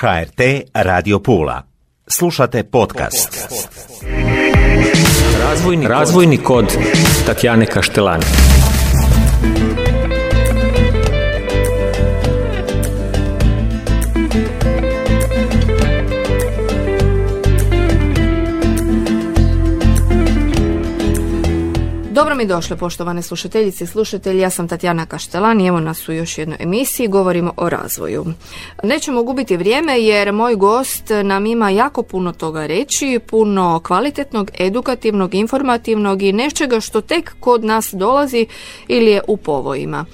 HRT Radio Pula. Slušate podcast. Razvojni, Razvojni kod Tatjane Kaštelani. Dobro mi došle, poštovane slušateljice i slušatelji. Ja sam Tatjana Kaštelan i evo nas u još jednoj emisiji. Govorimo o razvoju. Nećemo gubiti vrijeme jer moj gost nam ima jako puno toga reći, puno kvalitetnog, edukativnog, informativnog i nečega što tek kod nas dolazi ili je u povojima.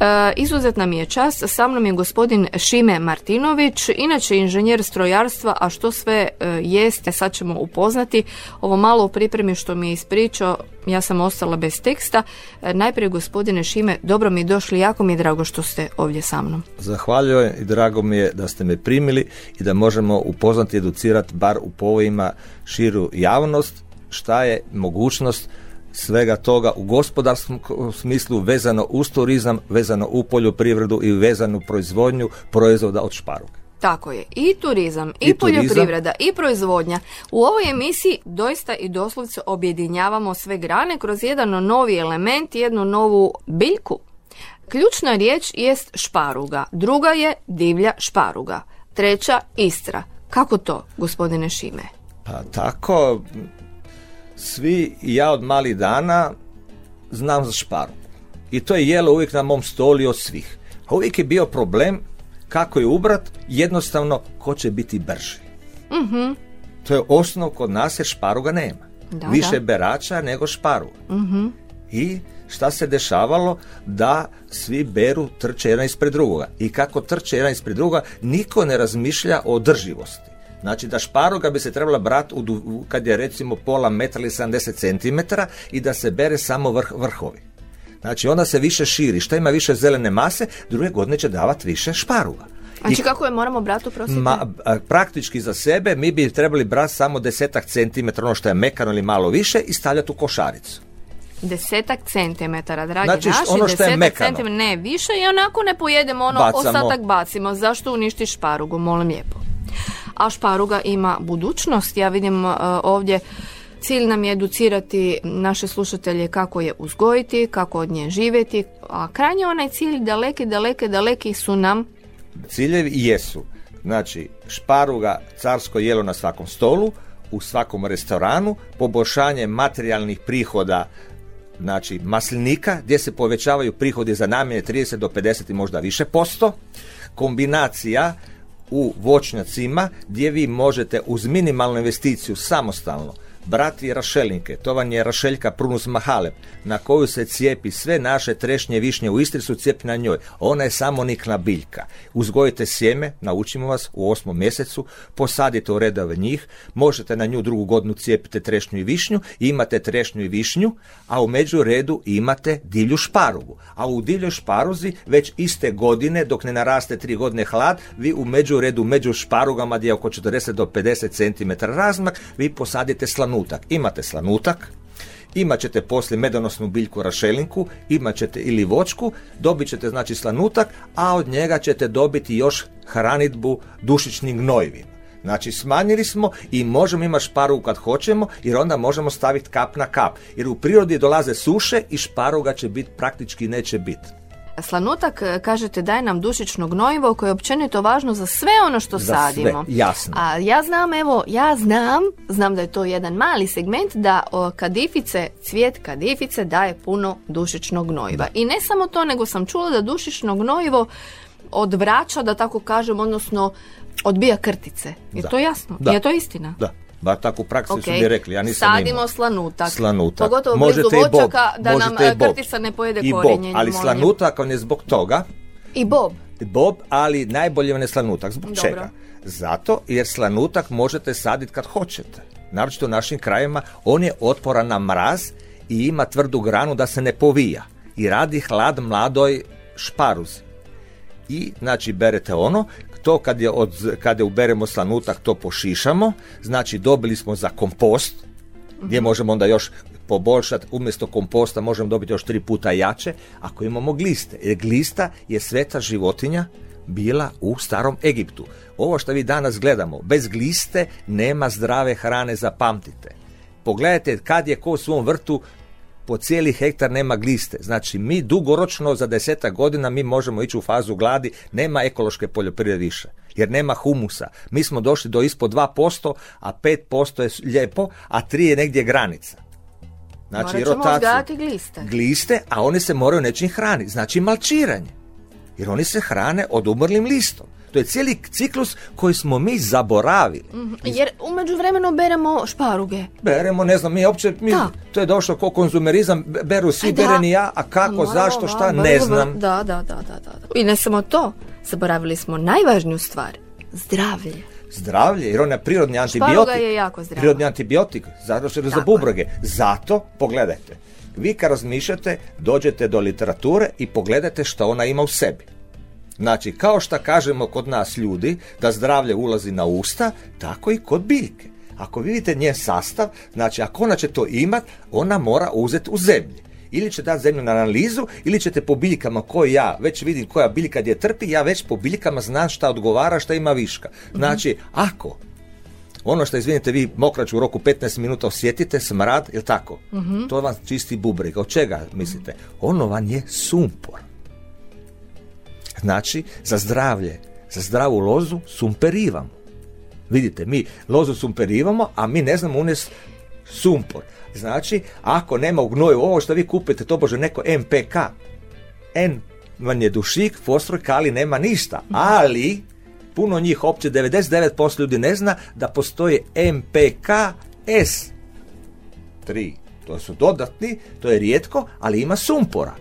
E, izuzetna mi je čast, sa mnom je gospodin Šime Martinović, inače inženjer strojarstva, a što sve e, jeste, sad ćemo upoznati. Ovo malo u pripremi što mi je ispričao, ja sam ostala bez teksta. E, najprije gospodine Šime, dobro mi došli, jako mi je drago što ste ovdje sa mnom. Zahvaljujem i drago mi je da ste me primili i da možemo upoznati i educirati bar u povojima širu javnost šta je mogućnost svega toga u gospodarskom smislu vezano uz turizam, vezano u poljoprivredu i vezanu proizvodnju proizvoda od šparuga. Tako je, i turizam, i, poljoprivreda, i proizvodnja. U ovoj emisiji doista i doslovce objedinjavamo sve grane kroz jedan novi element, jednu novu biljku. Ključna riječ jest šparuga, druga je divlja šparuga, treća istra. Kako to, gospodine Šime? Pa tako, svi i ja od malih dana znam za šparu. I to je jelo uvijek na mom stoli od svih. A uvijek je bio problem kako je ubrat, jednostavno ko će biti brži. Mhm. To je osnov kod nas jer šparuga nema. Da, Više da. berača nego šparuga. Mhm. I šta se dešavalo? Da svi beru trče jedan ispred drugoga. I kako trče jedan ispred drugoga, niko ne razmišlja o održivosti. Znači da šparuga bi se trebala brati u, kad je recimo pola metra ili 70 cm i da se bere samo vrh, vrhovi. Znači onda se više širi. Šta ima više zelene mase, druge godine će davati više šparuga. Znači kako je moramo bratu prositi? Ma, praktički za sebe mi bi trebali brati samo desetak centimetara, ono što je mekano ili malo više i stavljati u košaricu. Desetak centimetara, dragi Znači, naši, ono što je desetak mekano. centimetara, ne više i onako ne pojedemo ono, Bacamo. ostatak bacimo. Zašto uništi šparugu, molim lijepo. A šparuga ima budućnost, ja vidim uh, ovdje Cilj nam je educirati naše slušatelje kako je uzgojiti, kako od nje živjeti, a krajnje onaj cilj daleki, daleke, daleki su nam Ciljevi jesu, znači šparuga carsko jelo na svakom stolu, u svakom restoranu, poboljšanje materijalnih prihoda znači maslinika gdje se povećavaju prihodi za namjene 30 do 50 i možda više posto, kombinacija u voćnjacima gdje vi možete uz minimalnu investiciju samostalno brati rašelinke, to vam je rašeljka prunus mahaleb, na koju se cijepi sve naše trešnje višnje u Istri su cijepi na njoj. Ona je samo nikna biljka. Uzgojite sjeme, naučimo vas, u osmom mjesecu, posadite u redove njih, možete na nju drugu godinu cijepite trešnju i višnju, imate trešnju i višnju, a u međuredu imate divlju šparugu. A u divljoj šparuzi već iste godine, dok ne naraste tri godine hlad, vi u međuredu među šparugama gdje je oko 40 do 50 cm razmak, vi posadite slanutak. Imate slanutak, imat ćete poslije medonosnu biljku rašelinku, imat ćete ili vočku, dobit ćete znači slanutak, a od njega ćete dobiti još hranitbu dušičnim gnojivima. Znači smanjili smo i možemo imati šparugu kad hoćemo jer onda možemo staviti kap na kap. Jer u prirodi dolaze suše i šparuga će biti praktički neće biti. Slanutak, e, kažete, daje nam dušično gnojivo koje je općenito važno za sve ono što Za sve, sadimo. jasno. A ja znam, evo, ja znam, znam da je to jedan mali segment da o, kadifice, cvijet kadifice daje puno dušičnog gnojiva. I ne samo to, nego sam čula da dušično gnojivo odvraća, da tako kažem, odnosno odbija krtice. Je Da. to jasno? Da. Je to istina? Da, bar tako u praksi Ok, su mi rekli, ja nisam sadimo imao. slanutak. Slanutak. Pogotovo Možete blizu voćaka da nam e, bob. krtica ne pojede I bob, ali slanutak on je zbog toga, I bob. bob, ali najbolje vam je slanutak. Zbog Dobro. čega? Zato jer slanutak možete saditi kad hoćete. Naročito u našim krajevima, on je otporan na mraz i ima tvrdu granu da se ne povija. I radi hlad mladoj šparuzi. I znači berete ono, to kad je, od, kad je uberemo slanutak to pošišamo, znači dobili smo za kompost, gdje možemo onda još poboljšati, umjesto komposta možemo dobiti još tri puta jače, ako imamo gliste. Jer glista je sveta životinja, bila u starom Egiptu. Ovo što vi danas gledamo, bez gliste nema zdrave hrane, zapamtite. Pogledajte kad je ko u svom vrtu po cijeli hektar nema gliste. Znači mi dugoročno za desetak godina mi možemo ići u fazu gladi, nema ekološke poljoprivrede više. Jer nema humusa. Mi smo došli do ispod 2%, a 5% je lijepo, a 3 je negdje granica. Znači Morat ćemo gliste. Gliste, a oni se moraju nečim hraniti. Znači malčiranje. Jer oni se hrane od umrlim listom. To je cijeli ciklus koji smo mi zaboravili. Mm, jer umeđu vremenu beremo šparuge. Beremo, ne znam, mi opće, mi, to je došlo ko konzumerizam, beru svi, beren i ja, a kako, zašto, šta, ne znam. Da, da, da, da, da. I ne samo to, zaboravili smo najvažniju stvar, zdravlje. Zdravlje, jer on je prirodni antibiotik. je jako Prirodni antibiotik, zato što je za bubrege. Zato, pogledajte, vi kad razmišljate, dođete do literature i pogledajte što ona ima u sebi. Znači, kao što kažemo kod nas ljudi, da zdravlje ulazi na usta, tako i kod biljke. Ako vidite njen sastav, znači ako ona će to imat, ona mora uzeti u zemlji. Ili će dati zemlju na analizu, ili ćete po biljkama koje ja već vidim koja biljka gdje trpi, ja već po biljkama znam šta odgovara, šta ima viška. Znači, ako ono što, izvinite, vi mokraću u roku 15 minuta osjetite, smrad, jel tako? To vam čisti bubreg. Od čega mislite? Ono vam je sumpor. Znači, za zdravlje, za zdravu lozu sumperivamo. Vidite, mi lozu sumperivamo, a mi ne znamo unest sumpor. Znači, ako nema u gnoju ovo što vi kupite, to bože neko MPK, N vam je dušik, fosfor, kali nema ništa. Ali, puno njih, opće 99% ljudi ne zna da postoji MPK S3. To su dodatni, to je rijetko, ali ima sumpora.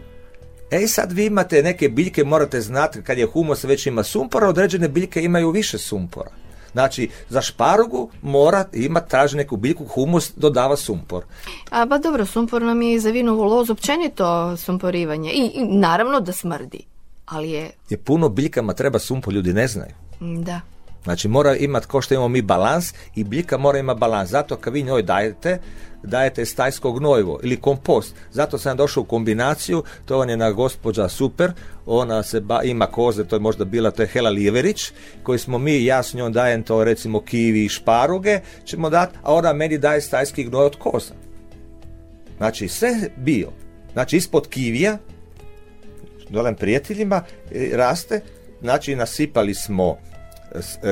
E sad vi imate neke biljke, morate znati kad je humus već ima sumpora, određene biljke imaju više sumpora. Znači, za šparugu mora imati, traži neku biljku, humus dodava sumpor. A ba dobro, sumpor nam je i za vinovu lozu općenito sumporivanje. I, I, naravno da smrdi, ali je... Je puno biljkama treba sumpor, ljudi ne znaju. Da. Znači mora imati, ko što imamo mi balans i biljka mora imati balans. Zato kad vi njoj dajete, dajete stajsko gnojivo ili kompost. Zato sam došao u kombinaciju, to vam je na gospođa super, ona se ba, ima koze, to je možda bila, to je Hela Lijeverić, koji smo mi, ja s njom dajem to recimo kivi i šparuge, ćemo dati, a ona meni daje stajski gnoj od koza. Znači sve bio. Znači ispod kivija, dolem prijateljima, e, raste, znači nasipali smo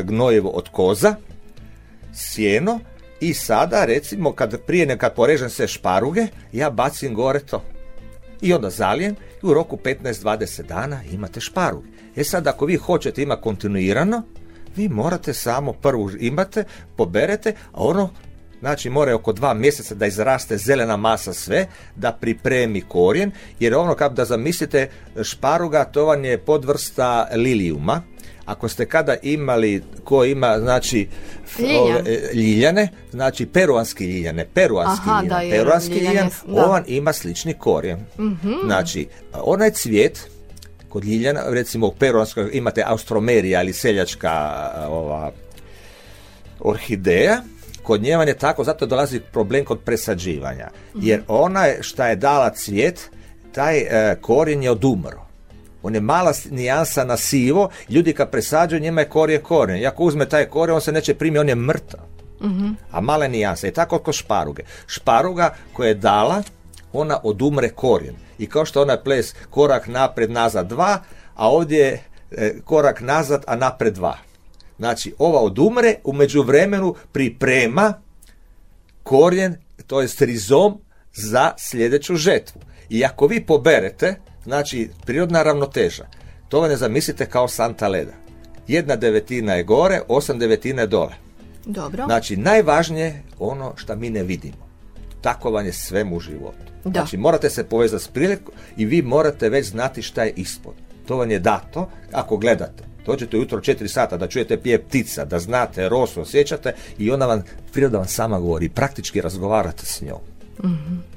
gnojevo od koza, sjeno, i sada, recimo, kad prije kad porežem sve šparuge, ja bacim gore to. I onda zalijem i u roku 15-20 dana imate šparuge. E sad, ako vi hoćete imati kontinuirano, vi morate samo prvu imate, poberete, a ono Znači mora oko dva mjeseca da izraste zelena masa sve, da pripremi korijen, jer ono kad da zamislite šparuga, to vam je podvrsta lilijuma, ako ste kada imali, ko ima, znači, ove, ljiljane, znači peruanski ljiljane, peruanski Aha, ljiljane, peruanski ljiljane, ovan ima slični korijen. mm Znači, onaj cvijet, kod ljiljana, recimo u peruanskoj imate austromerija ili seljačka ova, orhideja, kod nje je tako, zato dolazi problem kod presađivanja. Mhm. Jer ona šta je dala cvijet, taj e, korijen je odumro on je mala nijansa na sivo, ljudi kad presađuju njima je korijen korijen. I ako uzme taj korijen, on se neće primiti, on je mrtav. mm A male nijanse. I tako kod šparuge. Šparuga koja je dala, ona odumre korijen. I kao što onaj ples korak napred, nazad dva, a ovdje je e, korak nazad, a napred dva. Znači, ova odumre, u međuvremenu priprema korijen, to je rizom za sljedeću žetvu. I ako vi poberete, Znači, prirodna ravnoteža. To ne zamislite kao santa leda. Jedna devetina je gore, osam devetina je dole. Dobro. Znači, najvažnije ono što mi ne vidimo. Tako vam je svemu u životu. Da. Znači, morate se povezati s prilikom i vi morate već znati šta je ispod. To vam je dato ako gledate. Dođete ujutro četiri sata da čujete pije ptica, da znate, rosu, osjećate i onda vam priroda vam sama govori. Praktički razgovarate s njom. mm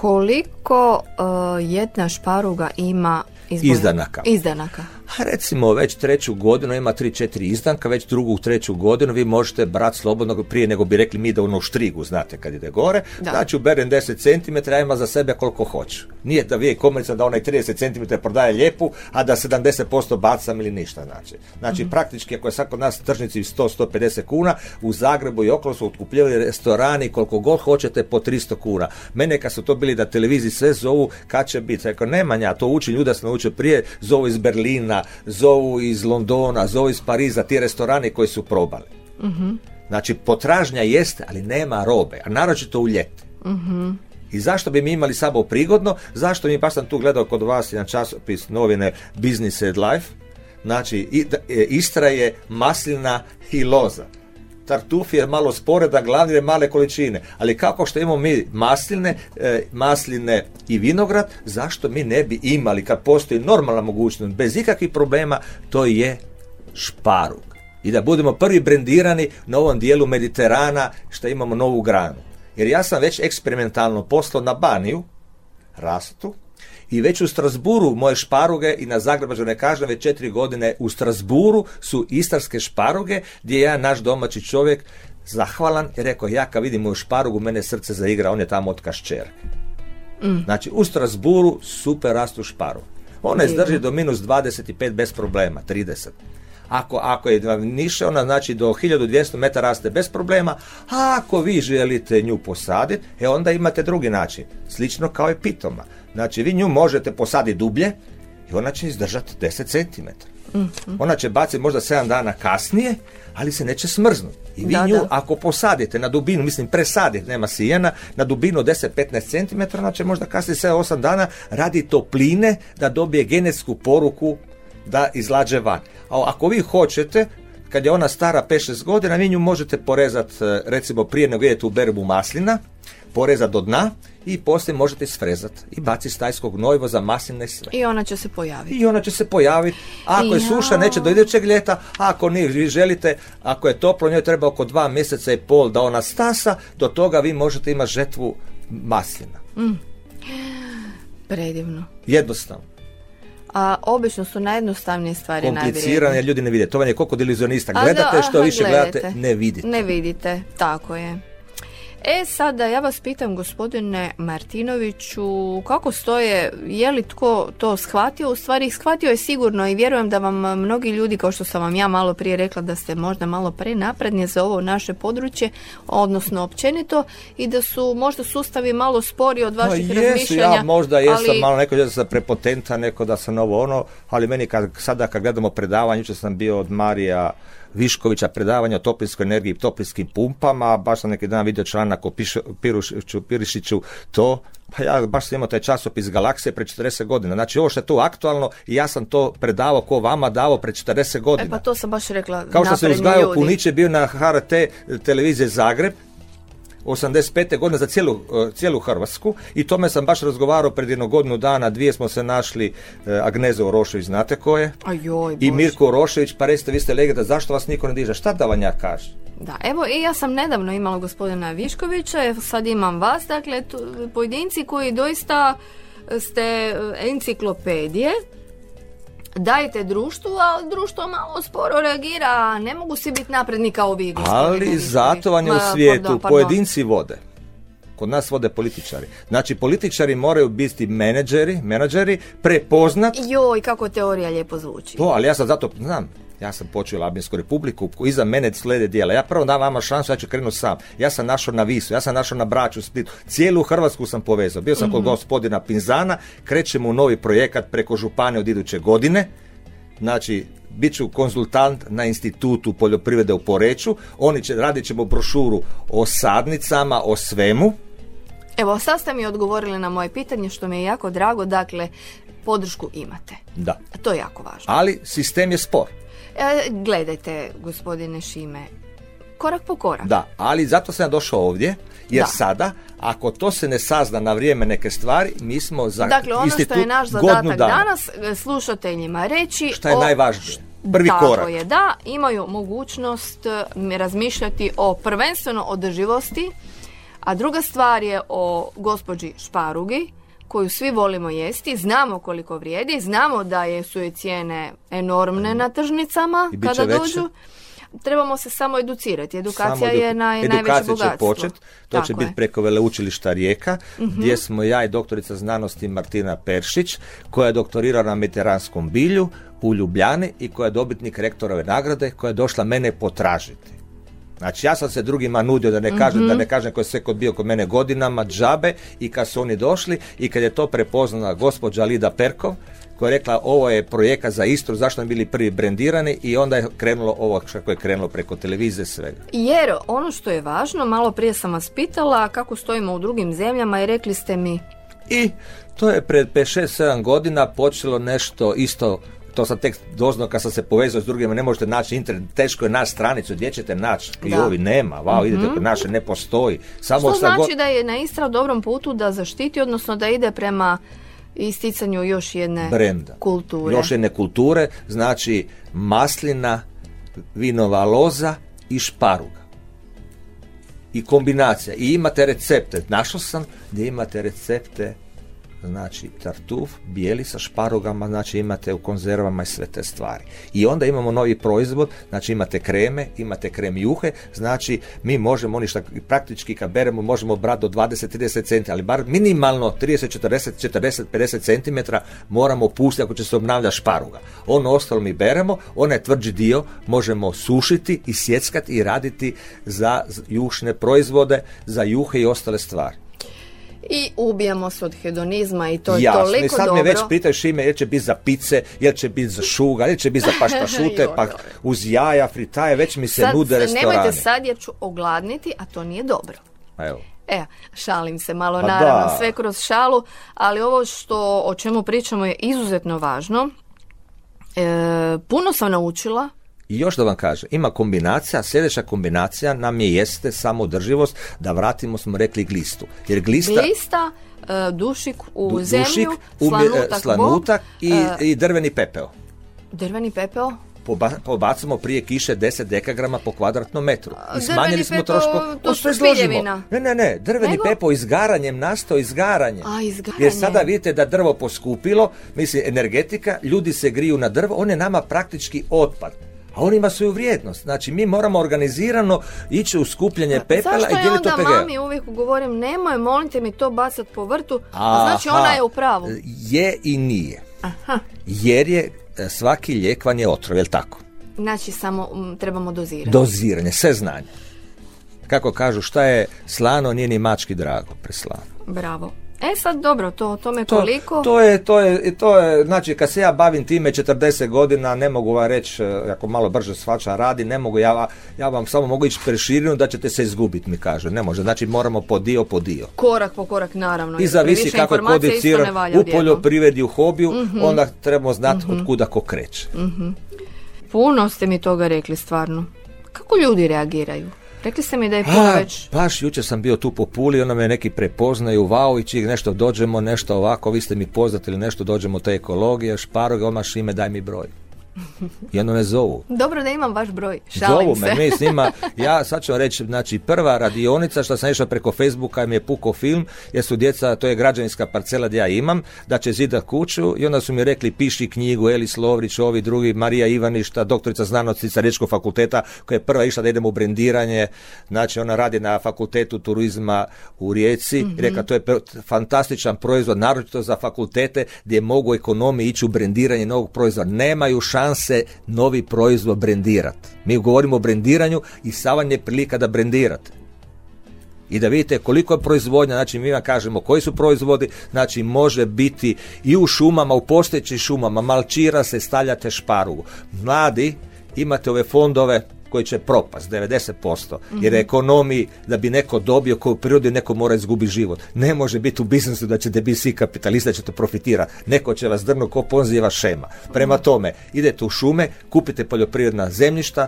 Koliko uh, jedna šparuga ima izdanaka? Izdanaka. A recimo već treću godinu, ima tri, četiri izdanka, već drugu, treću godinu vi možete brat slobodno prije nego bi rekli mi da ono štrigu, znate kad ide gore, Da. znači uberem 10 cm, ja ima za sebe koliko hoću. Nije da vi komercija da onaj 30 cm prodaje lijepu, a da 70% bacam ili ništa znači. Znači praktički ako je sad kod nas tržnici 100-150 kuna, u Zagrebu i okolo su otkupljivali restorani koliko god hoćete po 300 kuna. Mene kad su to bili da televiziji sve zovu kad će biti. Rekao, Nemanja, to uči ljuda sam naučio prije, zovu iz Berlina, zovu iz Londona, zovu iz Pariza, ti restorani koji su probali. Znači, potražnja jeste, ali nema robe, a naročito u ljeti. I zašto bi mi imali samo prigodno? Zašto mi, baš sam tu gledao kod vas jedan časopis novine Business and Life, znači e, Istra je maslina i loza. Tartuf je malo sporeda, glavni je male količine. Ali kako što imamo mi masline, e, masline i vinograd, zašto mi ne bi imali, kad postoji normalna mogućnost, bez ikakvih problema, to je šparug. I da budemo prvi brendirani na ovom dijelu Mediterana što imamo novu granu. Jer ja sam već eksperimentalno poslao na Baniju, rastu, i već u Strasburu moje šparuge i na Zagrebaču ne kažem već četiri godine u Strasburu su istarske šparuge gdje je jedan naš domaći čovjek zahvalan i rekao ja kad vidim moju šparugu mene srce zaigra on je tamo od kaščerke. Znači u Strasburu super rastu šparu. Ona izdrži do minus 25 bez problema, 30. Ako, ako je vam niše, ona znači do 1200 metara raste bez problema, a ako vi želite nju posaditi, e onda imate drugi način. Slično kao i pitoma. Znači vi nju možete posaditi dublje i ona će izdržati 10 cm. Ona će baciti možda 7 dana kasnije, ali se neće smrznuti. I vi Da, nju, da. ako posadite na dubinu, mislim presaditi, nema sijena, na dubinu 10-15 cm, ona će možda kasnije 7-8 dana radi topline da dobije genetsku poruku da izlađe van. A ako vi hoćete, kad je ona stara 5-6 godina, vi nju možete porezati, recimo prije nego idete u berbu maslina, porezati do dna i poslije možete isfrezati i baciti stajsko gnojivo za masline i sve. I ona će se pojaviti. I ona će se pojaviti. Ako je suša, neće do idućeg ljeta. A ako nije, vi želite, ako je toplo, njoj treba oko dva mjeseca i pol da ona stasa, do toga vi možete imati žetvu maslina. Predivno. Jednostavno. A obično su najjednostavnije stvari Komplicirane, jer ljudi ne vide. To vam je koliko dilizionista. A Gledate da, što više gledate. gledate, ne vidite. Ne vidite, tako je. E sada ja vas pitam gospodine Martinoviću kako stoje, je li tko to shvatio? U stvari shvatio je sigurno i vjerujem da vam mnogi ljudi kao što sam vam ja malo prije rekla da ste možda malo prenapredni za ovo naše područje, odnosno općenito i da su možda sustavi malo spori od Pa vaših jesu, razmišljanja. ja možda jesam ali- malo neko da sam prepotentan, neko da sam ovo ono, ali meni kad, sada kad gledamo predavanje, jučer sam bio od Marija Viškovića predavanje o toplinskoj energiji i toplinskim pumpama, baš sam neki dan vidio članak o Pirušiću, Pirišiću to, pa ja baš sam imao taj časopis Galaksije pre 40 godina. Znači ovo što je tu aktualno i ja sam to predavao ko vama davo pre 40 godina. E pa to sam baš rekla. Kao što se uzgajao. Kunić je bio na HRT televizije Zagreb 85. godine za cijelu, eh, cijelu Hrvatsku i tome sam baš razgovarao pred jedno godinu dana, dvije smo se našli eh, Agneze Orošević, znate ko je? A joj, I. Mirko Orošević, pa recite, vi ste legenda, zašto vas niko ne diže? Šta da vam ja kažem? Da, evo i ja sam nedavno imala gospodina Viškovića, sad imam vas, dakle tu, pojedinci koji doista ste e, enciklopedije, dajete društvu, a društvo malo sporo reagira, ne mogu svi biti napredni kao vi. gospodine Ali zato vam je u svijetu pardon, pardon. pojedinci vode. Kod nas vode političari. Znači, političari moraju biti menadžeri, menadžeri, prepoznat Joj, kako teorija lijepo zvuči. To, ali ja sam zato, znam, ja sam počeo Labinsku republiku, iza mene slede dijela. Ja prvo dam vama šansu, ja ću krenuti sam. Ja sam našao na Visu, ja sam našao na Braču, Splitu. Cijelu Hrvatsku sam povezao. Bio sam kod gospodina Pinzana, krećemo u novi projekat preko županije od iduće godine. Znači, bit ću konzultant na institutu poljoprivrede u Poreću. Oni će, radit ćemo brošuru o sadnicama, o svemu. Evo, sad ste mi odgovorili na moje pitanje, što mi je jako drago, dakle, podršku imate. Da. To je jako važno. Ali sistem je spor. E, gledajte, gospodine Šime, korak po korak. Da, ali zato sam ja došao ovdje, jer Da. sada, ako to se ne sazna na vrijeme neke stvari, mi smo za Dakle, ono što je naš zadatak dana. danas, e, slušateljima reći... Šta je o- najvažnije? Prvi Tako korak. je, da, imaju mogućnost e, razmišljati o prvenstveno održivosti, a druga stvar je o gospođi Šparugi, koju svi volimo jesti, znamo koliko vrijedi, znamo da je, su je cijene enormne na tržnicama I će kada veće. dođu. Trebamo se samo educirati. Edukacija Samo edu- je naj, najveće Edukacija će bogatstvo. počet, to će Tako biti je. Mhm. preko veleučilišta Rijeka, gdje smo ja i doktorica znanosti Martina Peršić, koja je doktorirala na mediteranskom bilju u Ljubljani i koja je dobitnik rektorove nagrade, koja je došla mene potražiti. Znači ja sam se drugima nudio da ne kažem, da Mhm. ne kažem ko je sve kod bio kod mene godinama, džabe i kad su oni došli i kad je to prepoznala gospođa Lida Perkov, koja je rekla ovo je projekat za Istru, zašto ne bili prvi brendirani i onda je krenulo ovo kako je krenulo preko televizije svega. Jer ono što je važno, malo prije sam vas pitala kako stojimo u drugim zemljama i rekli ste mi I to je pred 5-6-7 godina počelo nešto isto to sam tek doznao kad sam se povezao s drugima, ne možete naći internet, teško je naći stranicu, gdje ćete naći? I ovi nema, wow, idete kod naše, ne postoji. Samo Što znači go- da je na Istra u dobrom putu da zaštiti, odnosno da ide prema isticanju još jedne brenda. kulture. Još jedne kulture, znači maslina, vinova loza i šparuga. I kombinacija. I imate recepte. Našao sam gdje imate recepte znači tartuf, bijeli sa šparugama, znači imate u konzervama i sve te stvari. I onda imamo novi proizvod, znači imate kreme, imate krem juhe, znači mi možemo, oni šta praktički kad beremo, možemo brati do 20-30 cm, ali bar minimalno 30, 40, 40, 50 cm moramo pustiti ako će se obnavljati šparuga. Ono ostalo mi beremo, onaj tvrđi dio možemo sušiti i sjeckati i raditi za jušne proizvode, za juhe i ostale stvari. I ubijamo se od hedonizma i to je Jasno, toliko i sad dobro. me već pitaš ime, jel će biti za pice, jel će biti za šuga, jel će biti za pašpašute, Joj, pa uz jaja, fritaje, već mi se Sad, nude restorani. nemojte sad jer ću ogladniti, a to nije dobro. Evo. E, šalim se malo, Pa naravno, da. sve kroz šalu, ali ovo što, o čemu pričamo je izuzetno važno. E, puno sam naučila, I još da vam kažem, ima kombinacija, sljedeća kombinacija nam je jeste samodrživost, da vratimo smo rekli glistu. Jer glista, glista, e, dušik u du- zemlju, dušik, slanutak, e, slanutak bob, i, e, i drveni pepeo. drveni pepeo. Poba, pobacimo prije kiše 10 dekagrama po kvadratnom metru. I smanjili smo troško. to O, su sve izložimo. Ne, ne, ne, drveni Nego? pepo izgaranjem nastao izgaranje. A, izgaranje. Jer sada vidite da drvo poskupilo, mislim energetika, ljudi se griju na drvo, on je nama praktički otpad. A on ima svoju vrijednost. Znači, mi moramo organizirano ići u skupljanje pepela Zašto i ja dijeliti onda OPG. mami uvijek govorim nemoj, molite mi to bacat po vrtu, a znači ona je u pravu. Je i nije. Jer je e, svaki lijek vam je otrov, jel tako? Znači samo mm, trebamo dozirati. Doziranje, sve znanje. Kako kažu, šta je slano, nije ni mački drago, preslano. Bravo. E sad dobro, to o tome To, koliko... to je, to je, to je, znači kad se ja bavim time 40 godina, ne mogu vam reći, e, ako malo brže svača radi, ne mogu, ja, ja vam samo mogu ići preširinu da ćete se izgubiti, mi kaže, ne može, znači moramo po dio po dio. Korak po korak, naravno. I zavisi kako valja u poljoprivredi, u hobiju, Mhm. onda trebamo znati od kuda ko kreće. Puno ste mi toga rekli, stvarno. Kako ljudi reagiraju? Rekli ste mi da je puno A, već... baš jučer sam bio tu po Puli, onda me neki prepoznaju, vau, i čik nešto dođemo, nešto ovako, vi ste mi poznati ili nešto, dođemo te ekologije, šparoge, odmah ime, daj mi broj. Onda me zovu. Dobro da imam vaš broj, šalim Zovu se. me, mi s njima, ja sad ću vam reći, znači prva radionica što sam išao preko Facebooka mi je puko film, jer su djeca, to je građevinska parcela gdje ja imam, da će zidat kuću i onda su mi rekli piši knjigu, Elis Lovrić, ovi drugi, Marija Ivaništa, doktorica znanosti sa Riječkog fakulteta, koja je prva išla da idemo u brendiranje, znači ona radi na fakultetu turizma u Rijeci, i rekla to je fantastičan proizvod, naročito za fakultete gdje mogu ekonomiji ići u brendiranje novog proizvoda. Nemaju šanse novi proizvod brendirati. Mi govorimo o brendiranju i savan je prilika da brendirate. I da vidite koliko je proizvodnja, znači mi vam kažemo koji su proizvodi, znači može biti i u šumama, u postojećim šumama, malčira se, stavljate šparugu. Mladi, imate ove fondove koji će propast, 90%, jer ekonomiji da bi neko dobio koji u prirodi neko mora izgubiti život. Ne može biti u biznisu da ćete biti svi kapitalisti, da ćete profitirati. Neko će vas drno ko ponzijeva šema. Prema tome, idete u šume, kupite poljoprivredna zemljišta,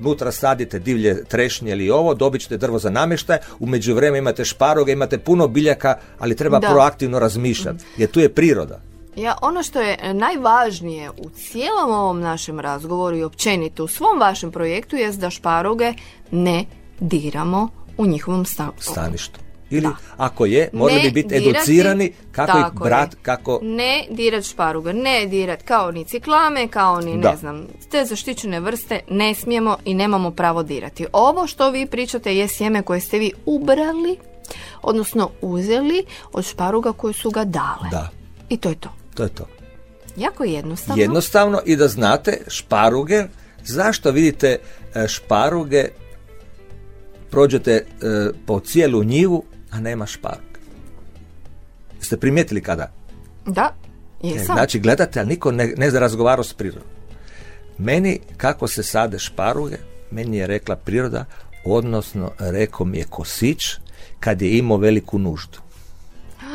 unutra sadite divlje trešnje ili ovo, dobit ćete drvo za namještaj, u međuvremenu imate šparoge, imate puno biljaka, ali treba Da. proaktivno razmišljati, jer tu je priroda. Ja, ono što je e, najvažnije u cijelom ovom našem razgovoru i općenito u svom vašem projektu jest da šparoge ne diramo u njihovom stavu. Staništu. Ili Da. ako je, morali bi biti dirati- educirani kako ih brat, kako... Ne dirat šparuga, ne dirat kao ni ciklame, kao ni Da. ne znam, te zaštićene vrste ne smijemo i nemamo pravo dirati. Ovo što vi pričate je sjeme koje ste vi ubrali, odnosno uzeli od šparuga koje su ga dale. Da, I to je to. to je to. Jako jednostavno. Jednostavno i da znate šparuge, zašto vidite e, šparuge, prođete e, po cijelu njivu, a nema šparuge. Ste primijetili kada? Da, E, jesam. Znači gledate, ali niko ne, ne razgovara s prirodom. Meni, kako se sade šparuge, meni je rekla priroda, odnosno rekao mi je kosić, kad je imao veliku nuždu.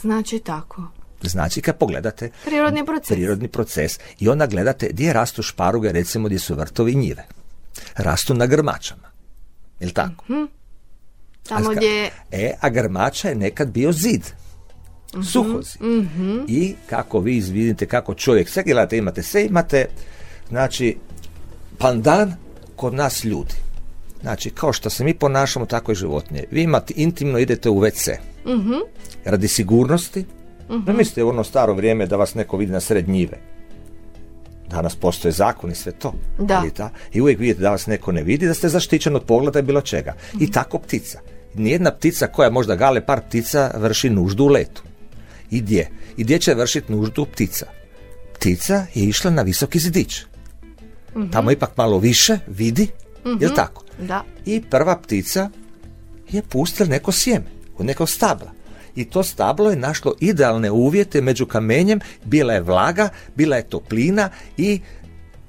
Znači tako. Znači kad pogledate Prirodni proces. prirodni proces i onda gledate gdje rastu šparuge, recimo gdje su vrtovi i njive. Rastu na grmačama. Jel tako? Tamo A ska- gdje E, a grmača je nekad bio zid. Suhozid. I kako vi vidite kako čovjek, sve gledate, imate sve, imate, znači, pandan kod nas ljudi. Znači, kao što se mi ponašamo, tako i životinje. Vi imate intimno, idete u WC. Radi sigurnosti. Mislite u ono staro vrijeme da vas neko vidi na sred njive. Danas postoje zakon i sve to. Da. Ali ta- I uvijek vidite da vas neko ne vidi, da ste zaštićeni od pogleda i bilo čega. I tako ptica. Nijedna ptica koja možda gale par ptica vrši nuždu u letu. I gdje? I gdje će vršiti nuždu ptica? Ptica je išla na visoki zidić. Tamo ipak malo više vidi, jel tako? Da. I prva ptica je pustila neko sjeme od nekog stabla. I to stablo je našlo idealne uvjete među kamenjem, bila je vlaga, bila je toplina i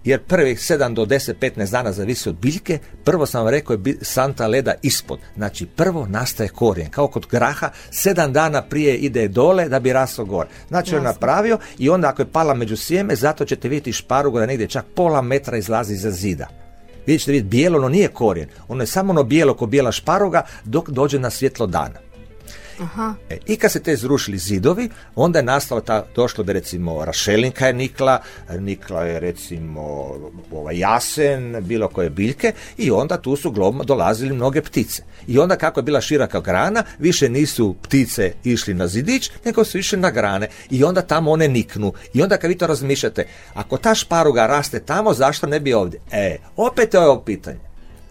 jer prvih 7 do 10, 15 dana zavisi od biljke, prvo sam vam rekao je santa leda ispod. Znači prvo nastaje korijen, kao kod graha, 7 dana prije ide dole da bi raslo gore. Znači on je napravio i onda ako je pala među sjeme, zato ćete vidjeti šparugu da negdje čak pola metra izlazi iza zida. Vidjet ćete vidjeti bijelo, ono nije korijen. Ono je samo ono bijelo ko bijela šparuga dok dođe na svjetlo dana. Aha. E, I kad se te zrušili zidovi, onda je nastalo ta, došlo da recimo rašelinka je nikla, nikla je recimo ovaj jasen, bilo koje biljke i onda tu su globno dolazili mnoge ptice. I onda kako je bila široka grana, više nisu ptice išli na zidić, nego su išli na grane i onda tamo one niknu. I onda kad vi to razmišljate, ako ta šparuga raste tamo, zašto ne bi ovdje? E, opet je ovo pitanje.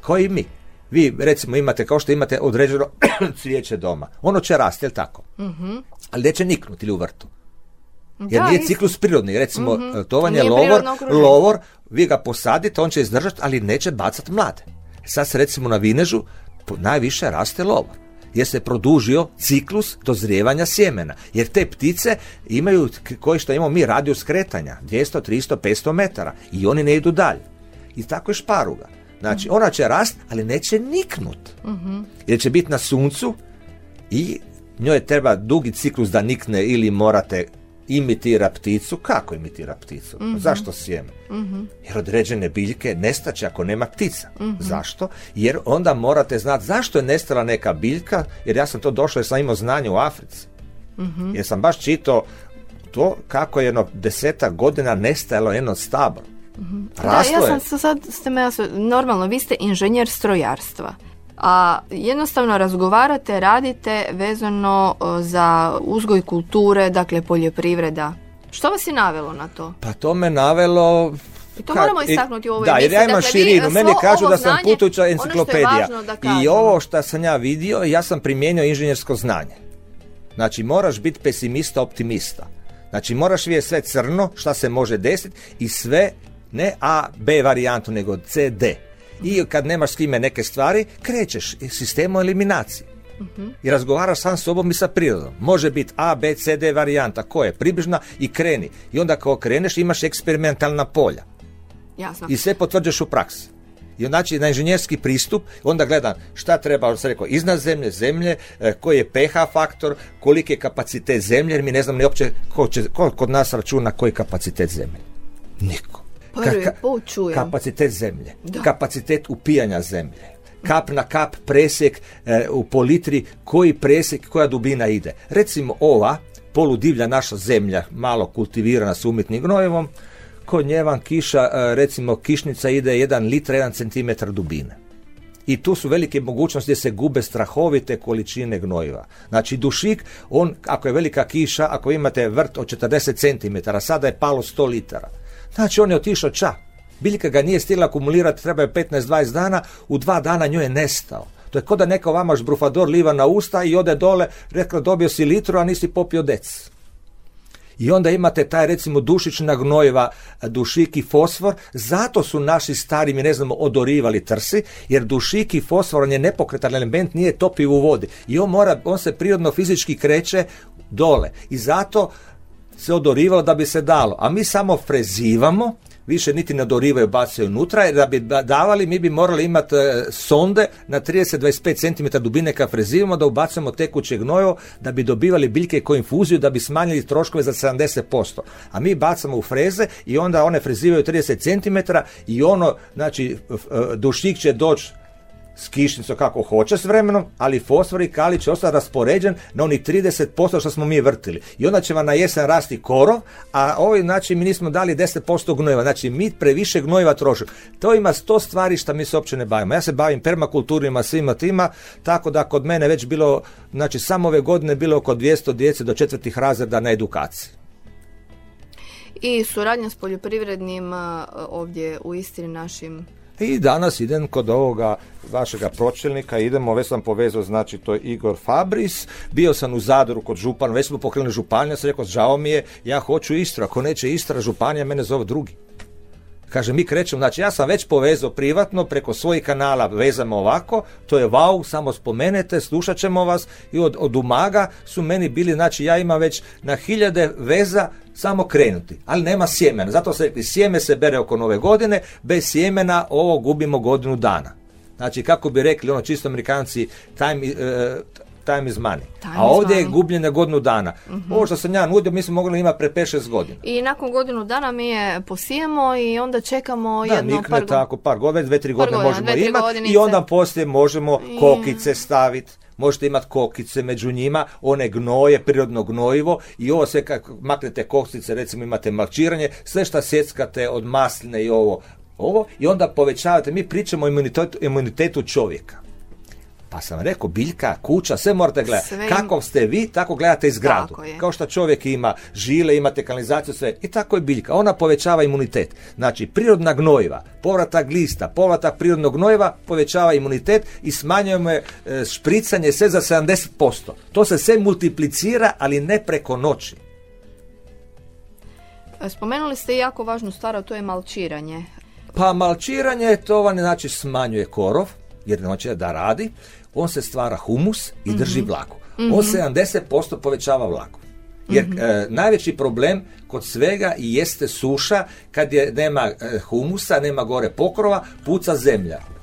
Koji mi? Vi recimo imate, kao što imate određeno cvijeće doma. Ono će rasti, jel tako? Ali neće niknuti ili u vrtu. Jer Da, nije isto. ciklus prirodni. Recimo, to vam je lovor, lovor, vi ga posadite, on će izdržati, ali neće bacati mlade. Sad se recimo na vinežu najviše raste lovor. Jer se produžio ciklus dozrijevanja sjemena. Jer te ptice imaju, koji što imamo mi, radijus kretanja, 200, 300, 500 metara. I oni ne idu dalje. I tako je šparuga. Znači, ona će rast, ali neće niknut. Jer će biti na suncu i njoj treba dugi ciklus da nikne ili morate imitira pticu. Kako imitira pticu? Zašto sjeme? Jer određene biljke nestaće ako nema ptica. Zašto? Jer onda morate znati zašto je nestala neka biljka, jer ja sam to došao jer sam imao znanje u Africi. Jer sam baš čitao to kako je jedno desetak godina nestajalo jedno stablo. Da, ja sam sa- sad ste me normalno, vi ste inženjer strojarstva. A jednostavno razgovarate, radite vezano za uzgoj kulture, dakle poljoprivreda. Što vas je navelo na to? Pa to me navelo... I to moramo istaknuti u ovoj Da, jer ja imam Dakle, širinu. Meni kažu da sam putuća ono enciklopedija. I ovo što sam ja vidio, ja sam primijenio inženjersko znanje. Znači, moraš biti pesimista, optimista. Znači, moraš vidjeti sve crno, šta se može desiti i sve, ne A, B varijantu, nego C, D. I kad nemaš s kime neke stvari, krećeš sistemom eliminacije. I razgovaraš sam s sobom i sa prirodom. Može biti A, B, C, D varijanta. Ko je? Približna i kreni. I onda kao kreneš imaš eksperimentalna polja Jasno. i sve potvrđuješ u praksi. I znači na inženjerski pristup, onda gledam šta treba, sam rekao, iznad zemlje, zemlje, e, koji je pH faktor, koliki je kapacitet zemlje, jer mi ne znam ni uopće ko, će, ko kod nas računa koji je kapacitet zemlje. Niko. Prvi Ka- put čujem. Kapacitet zemlje, Da. kapacitet upijanja zemlje, kap na kap presjek e, u po litri, koji presjek, koja dubina ide. Recimo ova poludivlja naša zemlja, malo kultivirana s umjetnim gnojevom, kod nje vam kiša, e, recimo kišnica ide 1 litra, 1 centimetar dubine. I tu su velike mogućnosti gdje se gube strahovite količine gnojiva. Znači dušik, on, ako je velika kiša, ako imate vrt od 40 cm, sada je palo 100 litara. Znači on je otišao ča. Biljka ga nije stila akumulirati, treba je 15-20 dana, u dva dana njoj je nestao. To je kao da neko vama žbrufador liva na usta i ode dole, rekla dobio si litru, a nisi popio dec. I onda imate taj recimo dušična gnojeva, dušik i fosfor, zato su naši stari, mi ne znamo, odorivali trsi, jer dušik i fosfor, on je nepokretan element, nije topiv u vodi. I on, mora, on se prirodno fizički kreće dole. I zato se odorivalo da bi se dalo. A mi samo frezivamo, više niti ne dorivaju, bacaju unutra, jer da bi davali mi bi morali imati e, sonde na 30-25 cm dubine kad frezivamo da ubacujemo tekuće gnojo da bi dobivali biljke koje infuziju da bi smanjili troškove za 70%. A mi bacamo u freze i onda one frezivaju 30 cm i ono, znači, e, dušik će doći s kišnicom kako hoće s vremenom, ali fosfor i kali će ostati raspoređen na onih 30% što smo mi vrtili. I onda će vam na jesen rasti korov, a ovi, znači, mi nismo dali 10% gnojeva. Znači, mi previše gnojeva trošimo. To ima sto stvari što mi se uopće ne bavimo. Ja se bavim permakulturima, svima tima, tako da kod mene već bilo, znači, samo ove godine bilo oko 200 djece do četvrtih razreda na edukaciji. I suradnja s poljoprivrednima ovdje u Istri našim i danas idem kod ovoga vašega pročelnika, idemo, već sam povezao, znači to je Igor Fabris, bio sam u Zadru kod župana, već smo pokrenuli županija, sam rekao, žao mi je, ja hoću Istru, ako neće Istra, županija, mene zove drugi. Kaže, mi krećemo, znači ja sam već povezao privatno, preko svojih kanala vezamo ovako, to je wow, samo spomenete, slušat ćemo vas i od, od umaga su meni bili, znači ja imam već na hiljade veza samo krenuti, ali nema sjemena. Zato se rekli, sjeme se bere oko nove godine, bez sjemena ovo gubimo godinu dana. Znači, kako bi rekli, ono čisto amerikanci, time, uh, time is money. A ovdje je gubljenje godinu dana. uh Ovo što sam ja nudio, mi smo mogli imati pre 5-6 godina. I nakon godinu dana mi je posijemo i onda čekamo da, jedno par tako, par godina, dve, tri godine možemo imati i onda poslije možemo kokice staviti možete imati kokice među njima, one gnoje, prirodno gnojivo i ovo sve kad maknete kokice, recimo imate malčiranje, sve što sjeckate od masline i ovo, ovo i onda povećavate, mi pričamo o imunitetu, imunitetu čovjeka. Pa sam rekao, biljka, kuća, sve morate gledati. Sve... Kako ste vi, tako gledate i zgradu. Kao što čovjek ima žile, imate kanalizaciju, sve. I tako je biljka. Ona povećava imunitet. Znači, prirodna gnojiva, povratak lista, povratak prirodnog gnojiva povećava imunitet i smanjujemo je e, špricanje sve za 70%. To se sve multiplicira, ali ne preko noći. Spomenuli ste jako važnu stvar, a to je malčiranje. Pa malčiranje to vam znači smanjuje korov, jer neće da radi, on se stvara humus i drži mm vlagu. On 70% mhm. povećava vlagu. Jer mhm. e, najveći problem kod svega jeste suša kad je nema e, humusa, nema gore pokrova, puca zemlja.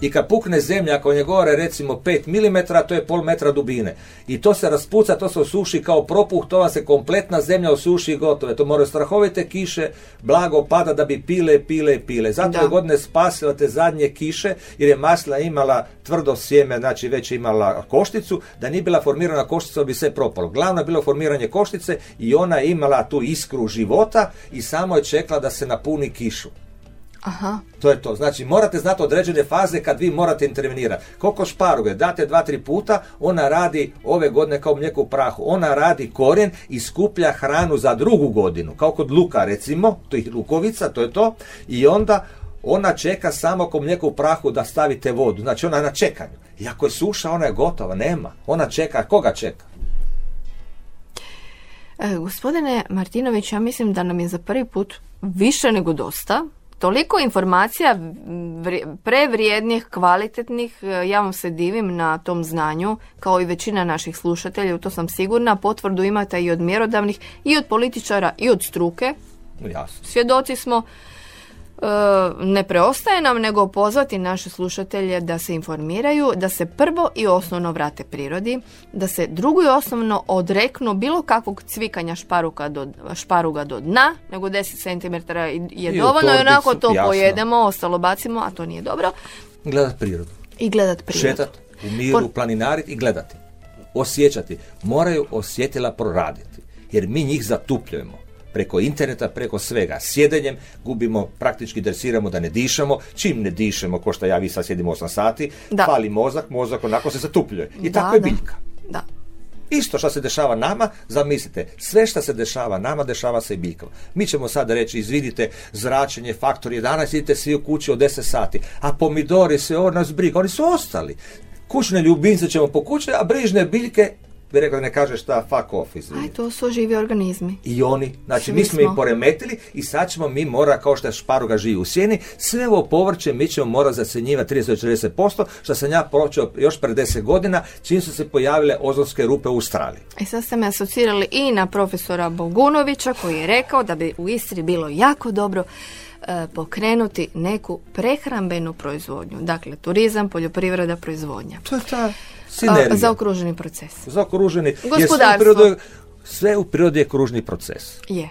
I kad pukne zemlja, ako je gore recimo 5 mm, to je pol metra dubine. I to se raspuca, to se osuši kao propuh, to vam se kompletna zemlja osuši i gotove. To moraju strahovite kiše, blago pada da bi pile, pile, pile. Zato je godine spasila te zadnje kiše, jer je masla imala tvrdo sjeme, znači već imala košticu, da nije bila formirana koštica bi sve propalo. Glavno je bilo formiranje koštice i ona je imala tu iskru života i samo je čekala da se napuni kišu. Aha. To je to. Znači, morate znati određene faze kad vi morate intervenirati. Koliko šparuge date dva, tri puta, ona radi ove godine kao mlijeko u prahu. Ona radi korijen i skuplja hranu za drugu godinu. Kao kod luka, recimo, to je lukovica, to je to. I onda ona čeka samo kao mlijeko u prahu da stavite vodu. Znači, ona je na čekanju. I ako je suša, ona je gotova. Nema. Ona čeka. Koga čeka? E, gospodine Martinović, ja mislim da nam je za prvi put više nego dosta toliko informacija prevrijednih, kvalitetnih, e, ja vam se divim na tom znanju, kao i većina naših slušatelja, u to sam sigurna, potvrdu imate i od mjerodavnih, i od političara, i od struke. Jasno. Svjedoci smo ne preostaje nam nego pozvati naše slušatelje da se informiraju, da se prvo i osnovno vrate prirodi, da se drugo i osnovno odreknu bilo kakvog cvikanja šparuka do, šparuga do dna, nego 10 cm je I dovoljno i onako to pojedemo, ostalo bacimo, a to nije dobro. Gledat prirodu. I gledat prirodu. Šetat u miru, planinariti i gledati. Osjećati. Moraju osjetila proraditi. Jer mi njih zatupljujemo preko interneta, preko svega. Sjedenjem gubimo, praktički dresiramo da ne dišemo, čim ne dišemo, ko što ja vi sad sjedimo 8 sati, Da. fali mozak, mozak onako se zatupljuje. I Da, tako je biljka. Da. Isto što se dešava nama, zamislite, sve što se dešava nama, dešava se i biljkama. Mi ćemo sada reći, izvidite, zračenje, faktori, danas idete svi u kući od 10 sati, a pomidori, sve ovo nas briga, oni su ostali. Kućne ljubimce ćemo po kući, a brižne biljke, bi rekao da ne kaže šta, fuck off, izvini. Aj, to su živi organizmi. I oni, znači Svi mi smo ih poremetili i sad ćemo mi mora, kao što je šparuga živi u sjeni, sve ovo povrće mi ćemo morati zacjenjivati 30-40%, što sam ja počeo još pred 10 godina, čim su se pojavile ozonske rupe u Australiji. I sad ste me asocirali i na profesora Bogunovića koji je rekao da bi u Istri bilo jako dobro e, pokrenuti neku prehrambenu proizvodnju. Dakle, turizam, poljoprivreda, proizvodnja. To je ta sinergija. zaokruženi proces. Zaokruženi. Jer sve u Gospodarstvo. prirodi, sve u prirodi je kružni proces. Je.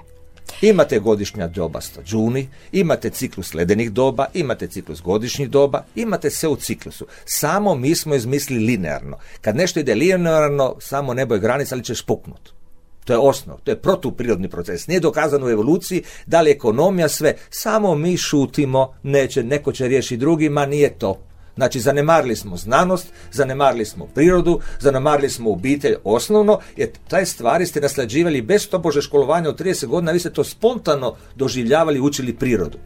Imate godišnja doba stađuni, imate ciklus ledenih doba, imate ciklus godišnjih doba, imate sve u ciklusu. Samo mi smo izmislili linearno. Kad nešto ide linearno, samo nebo je granica, ali ćeš puknut. To je osnov, to je protuprirodni proces. Nije dokazano u evoluciji, da li ekonomija sve. Samo mi šutimo, neće, neko će riješiti drugima, nije to. Znači, zanemarili smo znanost, zanemarili smo prirodu, zanemarili smo obitelj osnovno, jer taj stvari ste naslađivali bez to bože školovanja od 30 godina, vi ste to spontano doživljavali, učili prirodu.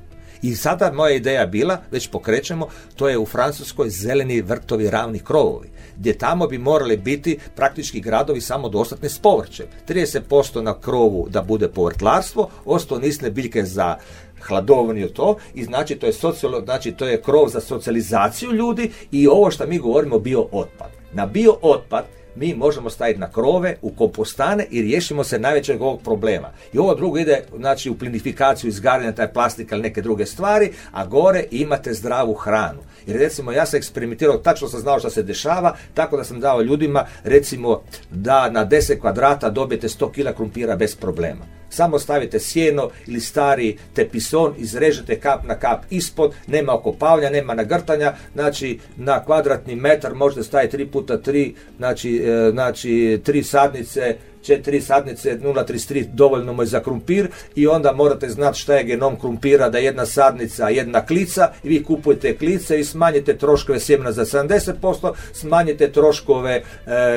I sada moja ideja bila, već pokrećemo, to je u Francuskoj zeleni vrtovi ravni krovovi, gdje tamo bi morali biti praktički gradovi samodostatni s povrćem. 30% na krovu da bude povrtlarstvo, ostalo nisne biljke za hladovniju to i znači to je socijalo, znači to je krov za socijalizaciju ljudi i ovo što mi govorimo bio otpad. Na bio otpad mi možemo staviti na krove, u kompostane i riješimo se najvećeg ovog problema. I ovo drugo ide znači, u plinifikaciju, izgaranja taj plastika ili neke druge stvari, a gore imate zdravu hranu. Jer recimo ja sam eksperimentirao, tačno sam znao što se dešava, tako da sam dao ljudima recimo da na 10 kvadrata dobijete 100 kila krumpira bez problema. Samo stavite sjeno ili stari tepison, izrežete kap na kap ispod, nema okopavanja, nema nagrtanja, znači na kvadratni metar možete staviti 3 puta 3, znači, e, znači 3 sadnice, 4 sadnice 0,33 dovoljno mu je za krumpir i onda morate znati šta je genom krumpira da jedna sadnica, jedna klica i vi kupujete klice i smanjite troškove sjemena za 70%, smanjite troškove e,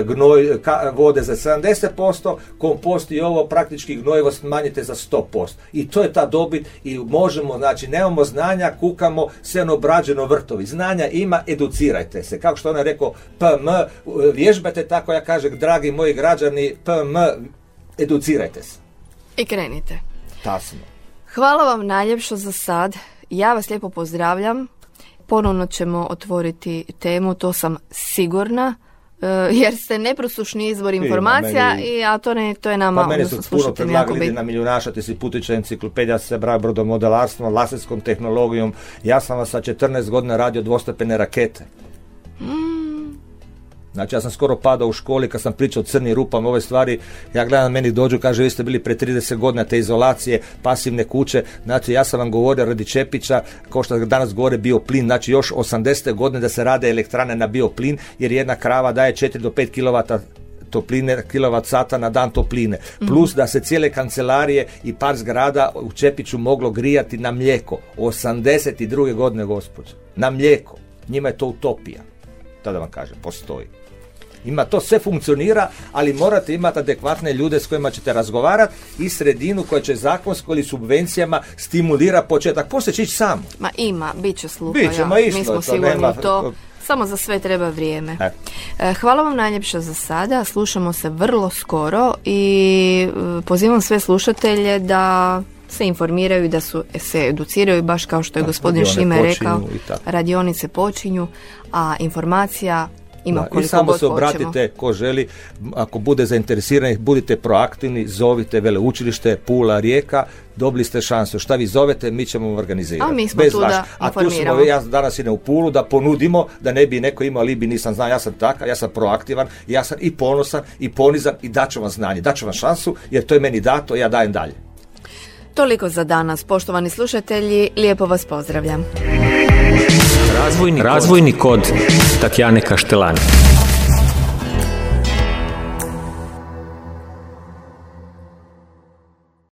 gnoj, ka- vode za 70%, kompost i ovo praktički gnojivo smanjite za 100%. I to je ta dobit i možemo, znači nemamo znanja, kukamo, sve obrađeno vrtovi. Znanja ima, educirajte se. Kako što on je rekao, PM, vježbajte tako, ja kažem, dragi moji građani, PM, educirajte se. I krenite. Tasno. Hvala vam najljepše za sad. Ja vas lijepo pozdravljam. Ponovno ćemo otvoriti temu, to sam sigurna. e, Jer ste neprosušni izvor informacija, meni- i, a to, ne, to je nama Pa mene su puno predlagali na milijunaša, ti si putića enciklopedija se braja brodomodelarstvom, laserskom tehnologijom. Ja sam vas sa 14 godina radio dvostepene rakete. Znači ja sam skoro padao u školi kad sam pričao o crnim rupama, ove stvari, ja gledam meni dođu, kaže vi ste bili pre 30 godina te izolacije, pasivne kuće, znači ja sam vam govorio radi Čepića, kao što danas govore bioplin, znači još 80. godine da se rade elektrane na bioplin, jer jedna krava daje 4 do 5 kW topline, kilovat sata na dan topline. Plus da se cijele kancelarije i par zgrada u Čepiću moglo grijati na mlijeko. 82. godine, gospođo. Na mlijeko. Njima je to utopija. To da vam kažem, postoji. Ima to sve funkcionira, ali morate imati adekvatne ljude s kojima ćete razgovarati i sredinu koja će zakonsko ili subvencijama stimulira početak. Poslije će ići samo. Ma ima, bit će sluha. Bit će, ja. ma Mi smo to, sigurni nema- to. Samo za sve treba vrijeme. E. E, Hvala vam najljepše za sada. Slušamo se vrlo skoro i e, pozivam sve slušatelje da se informiraju i da su, se educiraju baš kao što je gospodin Šime rekao. Radionice počinju, a informacija ima Da, I koliko samo god se hoćemo. obratite ko želi, ako bude zainteresirani, budite proaktivni, zovite veleučilište Pula, Rijeka, dobili ste šansu. Šta vi zovete, mi ćemo vam organizirati. A mi smo tu vaš- da A tu smo, ja danas idem u Pulu da ponudimo, da ne bi neko imao alibi, nisam znao, ja sam takav, ja sam proaktivan, ja sam i ponosan, i ponizan, i daću vam znanje, daću vam šansu, jer to je meni dato, ja dajem dalje. Toliko za danas, poštovani slušatelji, lijepo vas pozdravljam. Razvojni, Razvojni kod Tatjane Kaštelani.